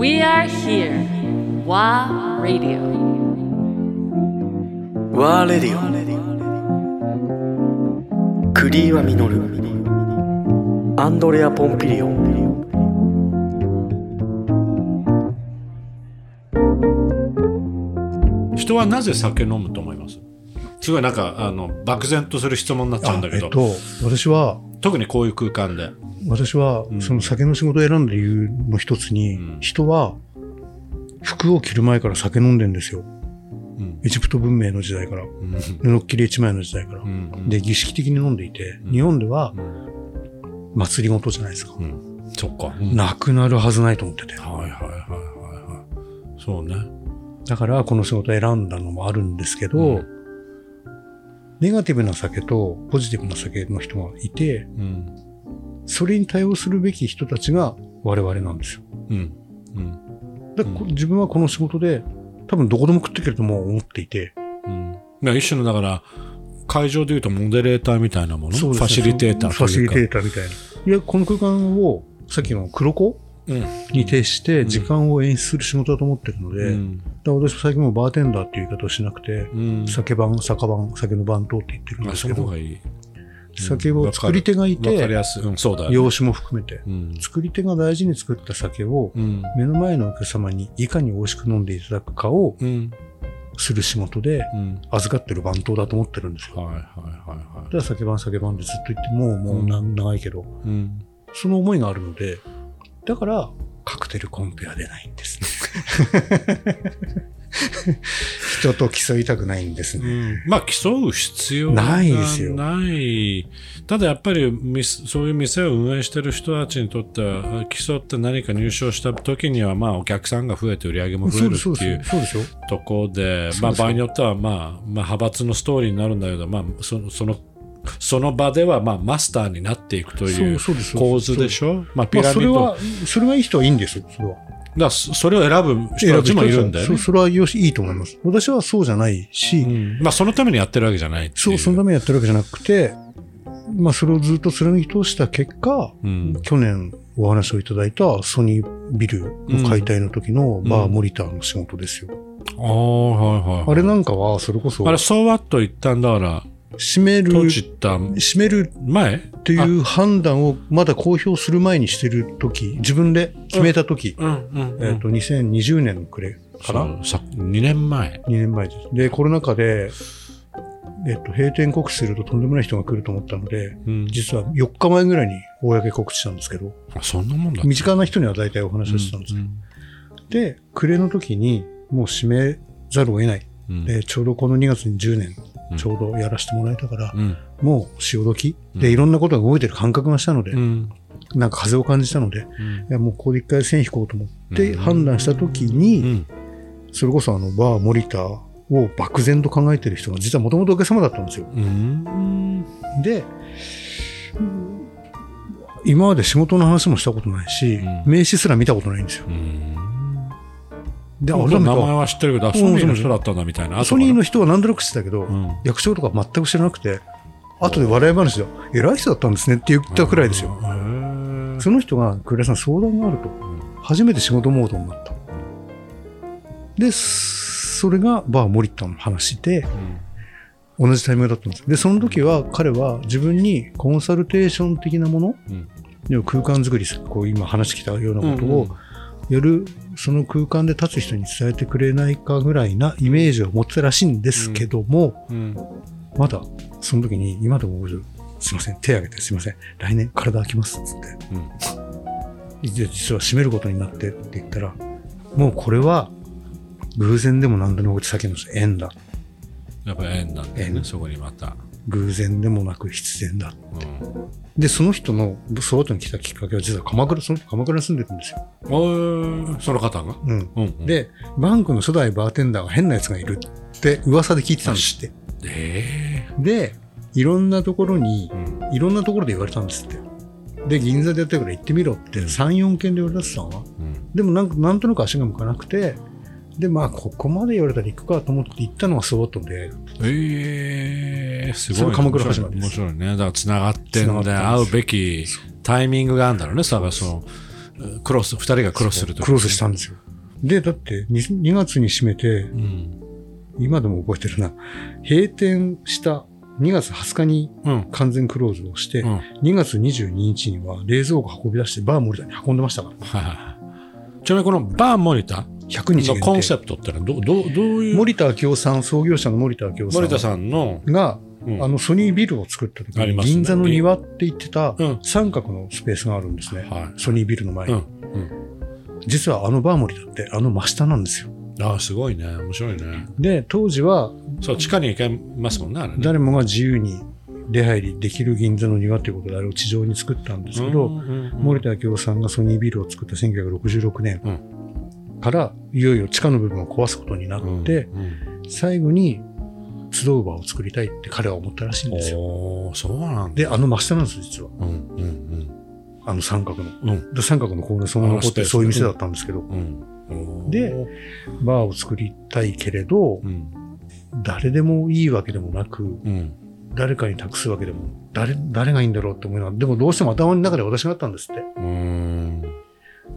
We are here. WA Radio. ワーレディオクリーワミノルアンドレア・ポンピリオン。人はなぜ酒飲むと思います？すごいなんかあの漠然とする質問になっちゃうんだけど、あえっと、私は、特にこういう空間で、私はん、その酒の仕事を選んだ理由の一つに、うん。人は、服を着る前から酒飲んでんですよ。うん。エジプト文明の時代から、うん。布っきり一枚の時代から。うんで、儀式的に飲んでいて、うん。日本ではうん。祭り事じゃないですか。うん。そっか、うん。なくなるはずないと思ってて。はいはいはいはいはい。そうね。だから、この仕事を選んだのもあるんですけど、うんネガティブな酒とポジティブな酒の人がいて、うんそれに対応するべき人たちが我々なんですよ。うん。うん。だからこ自分はこの仕事で、多分どこでも食っていけるとも思っていて、うん。まあ一種のだから会場でいうとモデレーターみたいなもの、ね。ファシリテーターファシリテーターみたいな。いや、この空間を、さっきの黒子うんに徹してん。時間を演出する仕事だと思ってるので、うん。だ私最近もバーテンダーっていう言い方をしなくて、うん。酒番、酒番、酒の番頭って言ってるんあですけど酒を作り手がいて、やすい、うん、そうだよ、用紙も含めて、うん。作り手が大事に作った酒をうん。目の前のお客様にいかに美味しく飲んでいただくかをうん。する仕事でうん。預かってる番頭だと思ってるんですよ。はいはいはいはだから酒番酒番でずっと言って、もうもうな長いけど、その思いがあるので、だからカクテルコンペは出ないんですね。人と競いたくないんですね。まあ競う必要がないですよないただやっぱりみそういう店を運営してる人たちにとっては競って何か入賞した時にはまあお客さんが増えて売り上げも増えるっていう。ところでまあ場合によってはまあまあ派閥のストーリーになるんだけどまあそそのその場ではまあマスターになっていくという構図でしょ？まあピまあ、ラミッド、それは、それがいい人はいいんですよ、それは。だそそれを選ぶ人たちもいるんだよね。それはよし、いいと思います。私はそうじゃないし、うんまあそのためにやってるわけじゃないそう、そのためにやってるわけじゃなくて、まあ、それをずっと貫き通した結果、うん去年お話をいただいたソニービルの解体の時のバーモニターの仕事ですよ。ああ、はいはいはい。あれなんかは、それこそあ、れ、そうわっと一旦だから、閉める、閉じた閉める前？っていう判断をまだ公表する前にしてる時、自分で決めた時、うん。うん、えっ、と、2020年の暮れかなそうさ2年前。2年前です。で、コロナ禍で、えっと、閉店告知するととんでもない人が来ると思ったので、うん、実は4日前ぐらいに公告知したんですけど、あそんなもんだ身近な人には大体お話をしてたんですよ。で、暮れの時にもう閉めざるを得ない。うん。で、ちょうどこの2月に10年うん、ちょうどやらせてもらえたから、うん。もう潮時？うん。で、いろんなことが動いてる感覚がしたので、うん。なんか風を感じたので、うん。いや、もうここで一回線引こうと思ってうん。判断した時うに、ん。それこそあの、バー、モニターを漠然と考えてる人が実はもともとお客様だったんですよ。うん。で、今まで仕事の話もしたことないし、うん。名刺すら見たことないんですよ。うん。で、名改めて前は知ってるけど、あソニーの人だったんだみたいな。ソニーの人、人は何となく知ってたけど、うん。役所とか全く知らなくて、後で笑い話で、偉い人だったんですねって言ったくらいですよ。その人が、栗田さん相談があると、初めて仕事モードになった。で、それがバーモリッタの話で、同じタイミングだったんです。で、その時は彼は自分にコンサルテーション的なもの、うん。要は空間作り、こう今話してきたようなことをやる、その空間で立つ人に伝えてくれないかぐらいなイメージを持ってたらしいんですけども、うんまだその時に今でもすいません、手挙げてすいません、来年体空きますっつって。うんで実は閉めることになってって言ったら、もうこれは偶然でも何でもなくてさっきの縁だ。やっぱ縁なんだよね、縁そこにまた。偶然でもなく必然だ。うんで、その人の、その後に来たきっかけは実は鎌倉、その人鎌倉に住んでるんですよ。その方が？うん。うんうんで、バンクの初代バーテンダーが変なやつがいるって噂で聞いてたんですって。えで、いろんなところにいろんなところで言われたんですって。で、銀座でやってるから行ってみろって、3、4件で言われてたのは。うんでもなんか、なんとなく足が向かなくて、で、まあ、ここまで言われたら行くかと思って行ったのがスワットの出会いだった。ええすごい。鎌倉始まりです面白いね。だから繋がってんで、会うべきタイミングがあるんだろうね、さがそう。クロス、二人がクロスするとクロスしたんですよ。で、だって 2, 2月に閉めて、うん。今でも覚えてるな。閉店した2月20日にうん。完全クローズをして、うん。はい2月22日には冷蔵庫運び出してバーモリタに運んでましたから。はい。ちなみにこのバーモニタ100日のコンセプトってのはど、ど、どういう？森田明夫さん、創業者の森田明夫さん。森田さんの、が、うんあのソニービルを作った時に、ね銀座の庭って言ってたうん三角のスペースがあるんですね。はいソニービルの前に、うん。実はあのバーモリだってあの真下なんですよ。うん。ああ、すごいね。面白いね。で、当時はそう、地下に行けますもんね、ね。誰もが自由に出入りできる銀座の庭ということであれを地上に作ったんですけど、うんうんうん森田明夫さんがソニービルを作った1966年から、いよいよ地下の部分を壊すことになって、うんうん最後に集う場を作りたいって彼は思ったらしいんですよ。そうなんだ。で、あの真下なんです、実は。うんうんあの三角の。うん。三角のコーナーそのまま残ってそういう店だったんですけど、うん。でバーを作りたいけれどう、ん。誰でもいいわけでもなく、うん。誰かに託すわけでも、誰、誰がいいんだろうって思いながら、でもどうしても頭の中で私があったんですって。うん。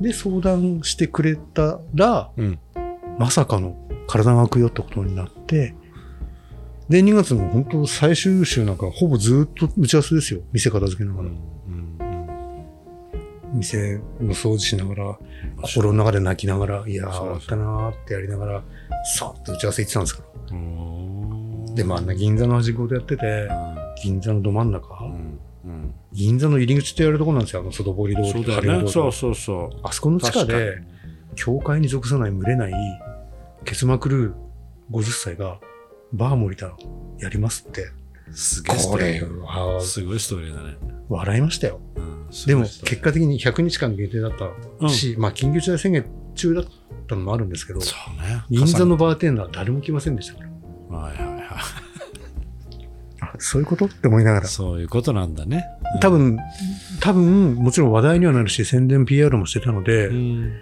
で、相談してくれたら、うん。まさかの体が空くよってことになって、で、2月の本当最終週なんかほぼずっと打ち合わせですよ。店片付けながら。店の掃除しながら、心の中で泣きながら、いやー、終わったなーってやりながら、さーっと打ち合わせ行ってたんですから。うん。で、まああんな銀座の端っこでやってて、銀座のど真ん中、うん。うん。銀座の入り口って言われるところなんですよ。あの外堀通りそうと。か晴れの通りそうそうそう。あそこの地下で、教会に属さない、群れない、ケツまくる50歳が、バー森田やりますって、すげえストーリー。はすごいストーリーだね。笑いましたよ。うんでも、結果的に100日間限定だったし、まあ、緊急事態宣言中だったのもあるんですけど、そうね。銀座のバーテンダー誰も来ませんでしたから。はいはいはあそういうこと？って思いながい。ら。そういうことなんだね。多分、多分、もちろん話題にはなるし、宣伝 PR もしてたので、うん。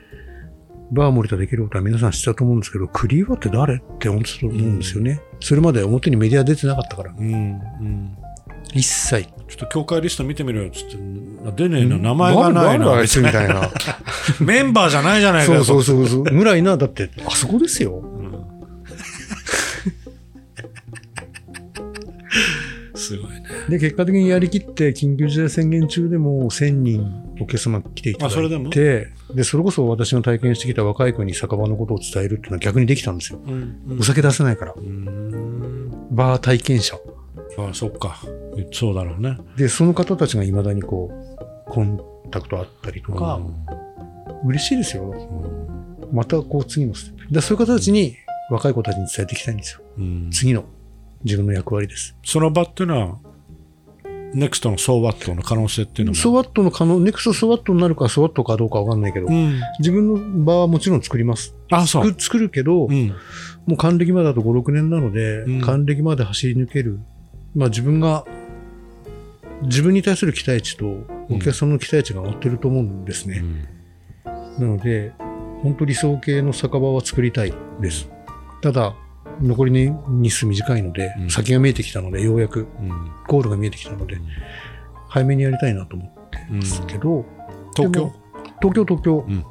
バー森田できることは皆さん知ってたと思うんですけど、クリーバーって誰って思ってたと思うんですよね。それまで表にメディア出てなかったから。うん。うん。一切。ちょっと教会リスト見てみろよっつって、あ出ねえな、名前がないな。誰あいつみたいな。メンバーじゃないじゃないかそうよ。そうそうそう。ぐらいな、だって、あそこですよ。うん すごいね。で、結果的にやりきって、緊急事態宣言中でも1000人お客様来ていただあそれでで、それこそ私の体験してきた若い子に酒場のことを伝えるっていうのは逆にできたんですよ。うん。お酒出せないから。うん。バー体験者。あそっか。そうだろうね。で、その方たちが未だにこう、コンタクトあったりとか、嬉しいですよ。うんまたこう次のステップ。で、そういう方たちに、若い子たちに伝えていきたいんですよ。うん次の自分の役割です。その場っていうのは、ネクストのソーワットの可能性っていうのも。ソワットの可能、ネクストソワットになるかソワットかどうかわかんないけど、うん。自分の場はもちろん作ります。あ、そう。作作るけど、うん。もう還暦までだと5、6年なので、うん還暦まで走り抜ける。まあ自分が、自分に対する期待値とお客さんの期待値が上がってると思うんですね。なので、本当理想系の酒場は作りたいです。ただ、残りの日数短いので、うん。先が見えてきたので、ようやく。うん。ゴールが見えてきたので、うん。早めにやりたいなと思ってうんますけど、東京。東京、東京、うん。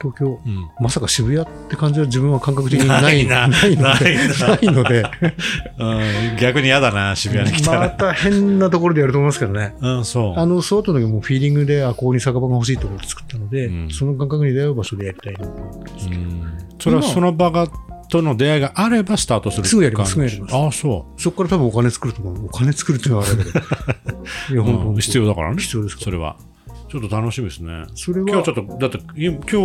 東京、うん。まさか渋谷って感じは自分は感覚的にないないな。ないので、ないな。いので、うん。逆に嫌だな、渋谷に来たまら。た変なところでやると思いますけどね。うん、そう。あの、そうとの時もフィーリングで、あ、ここに酒場が欲しいと思って作ったので、うん。その感覚に出会う場所でやりたいなと思ってますけど。うん。それはその場が、との出会いがあればスタートするすぐやりますすぐやりますああ、そそこから多分お金作ると思う。お金作るっていうのはあれだけど。いや、う。本当、うん必要だからね。必要ですそれは。ちょっと楽しみですね。それは、今日ちょっと、だって、い今日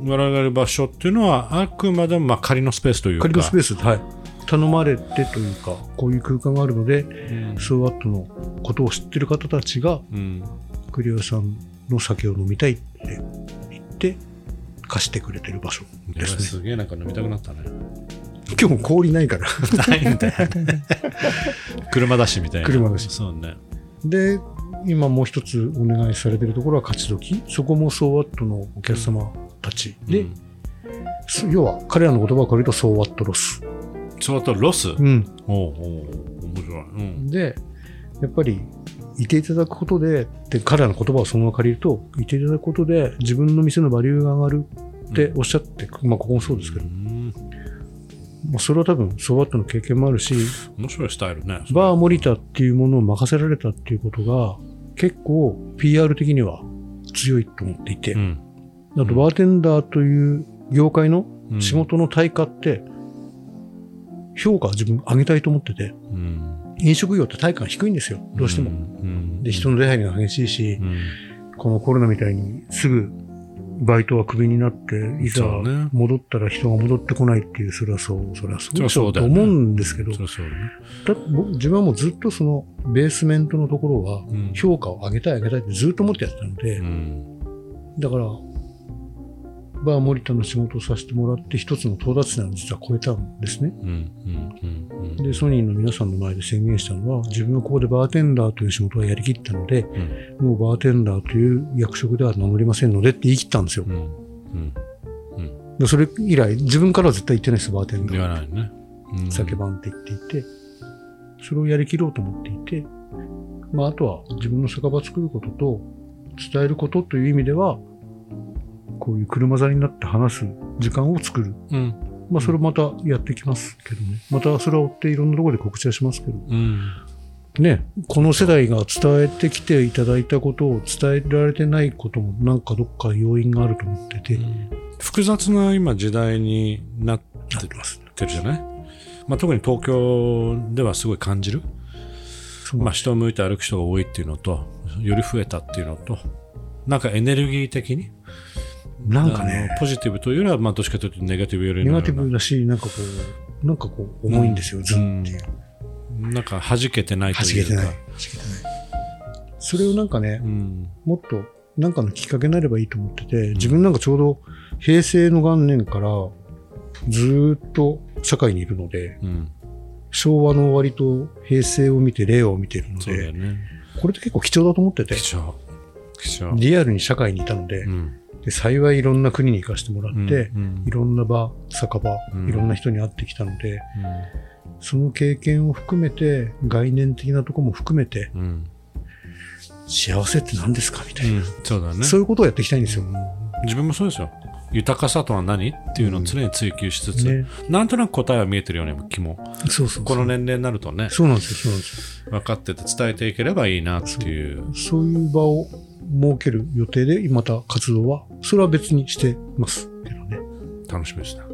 我々がいる場所っていうのは、あくまでもまあ仮のスペースというか。仮のスペースで、はい。頼まれてというか、こういう空間があるので、うんソーワットのことを知ってる方たちが、うん。クリオさんの酒を飲みたいって言って、貸してくれてる場所ですね。すげえなんか飲みたくなったね。今日も氷ないから。ないんだよね。車だしみたいな。車だしそうね。で、今もう一つお願いされてるところは勝どき。そこもソーワットのお客様たちで、うんそ要は彼らの言葉を借りるとソーワットロス。ソーワットロス？うん。おうおう面白い。うん。で、やっぱりいていただくことで、で彼らの言葉をそのまま借りると、いていただくことで自分の店のバリューが上がるっておっしゃって、まあここもそうですけど、うんまあ、それは多分、ソバットの経験もあるし、面白いスタイルね。バー森田っていうものを任せられたっていうことが、結構 PR 的には強いと思っていて、うん。あとバーテンダーという業界のうん仕事の対価って、評価は自分上げたいと思ってて、うん。飲食業って対価が低いんですよ、どうしても。うん。で、人の出入りが激しいしう、ん。このコロナみたいにすぐバイトはクビになって、いざ戻ったら人が戻ってこないっていう、それはそう、それはそうそりゃそうだと思うんですけど、ね。だ僕自分はもうずっとそのベースメントのところはうん評価を上げたい上げたいってずっと思ってやってたので、うん。だから、バー森田の仕事をさせてもらって一つの到達点を実は超えたんですね。うん。うん。うん。で、ソニーの皆さんの前で宣言したのは、自分はここでバーテンダーという仕事をやりきったので、うん。もうバーテンダーという役職では名乗りませんのでって言い切ったんですよう。ん。うん。でそれ以来、自分からは絶対言ってないです、バーテンダー。言わないね。うん酒番って言っていて、それをやりきろうと思っていて、まあ、あとは自分の酒場作ることと、伝えることという意味では、こういう車座になって話す時間を作る。うん。まあ、それまたやっていきますけどね。またそれは追っていろんなところで告知はしますけど。うん。ね、この世代が伝えてきていただいたことを伝えられてないこともなんかどっか要因があると思ってて、複雑な今時代になってます。るじゃない？まあ特に東京ではすごい感じる？まあ人を向いて歩く人が多いっていうのと、より増えたっていうのと、なんかエネルギー的に、なんかねポジティブというよりは、まあどっちかというとネガティブよりネのガティブだし、なんかこう、なんかこう、重いんですよ、ずんっていう。なんか弾けてないというか。弾けてない。弾けてない。それをなんかねう、ん。もっと、なんかのきっかけになればいいと思ってて、自分なんかちょうど平成の元年からずーっと社会にいるので、うん。昭和の終わりと平成を見て令和を見てるので、ね。これって結構貴重だと思ってて、貴重。貴重。リアルに社会にいたので、うん。で幸いいろんな国に行かせてもらって、うんいろんな場、酒場、うんいろんな人に会ってきたので、その経験を含めて、概念的なところも含めて、うん。うん。幸せって何ですかみたいな、うんそうだね。そういうことをやっていきたいんですよ。自分もそうですよ。豊かさとは何っていうのを常に追求しつつ、ね。なんとなく答えは見えてるような気も、そうそう。この年齢になるとね、そうなんですよ、そうなんです分かってて伝えていければいいなっていう。よ。そういう場を設ける予定で、また活動は、それは別にしてますけどね。楽しみですね。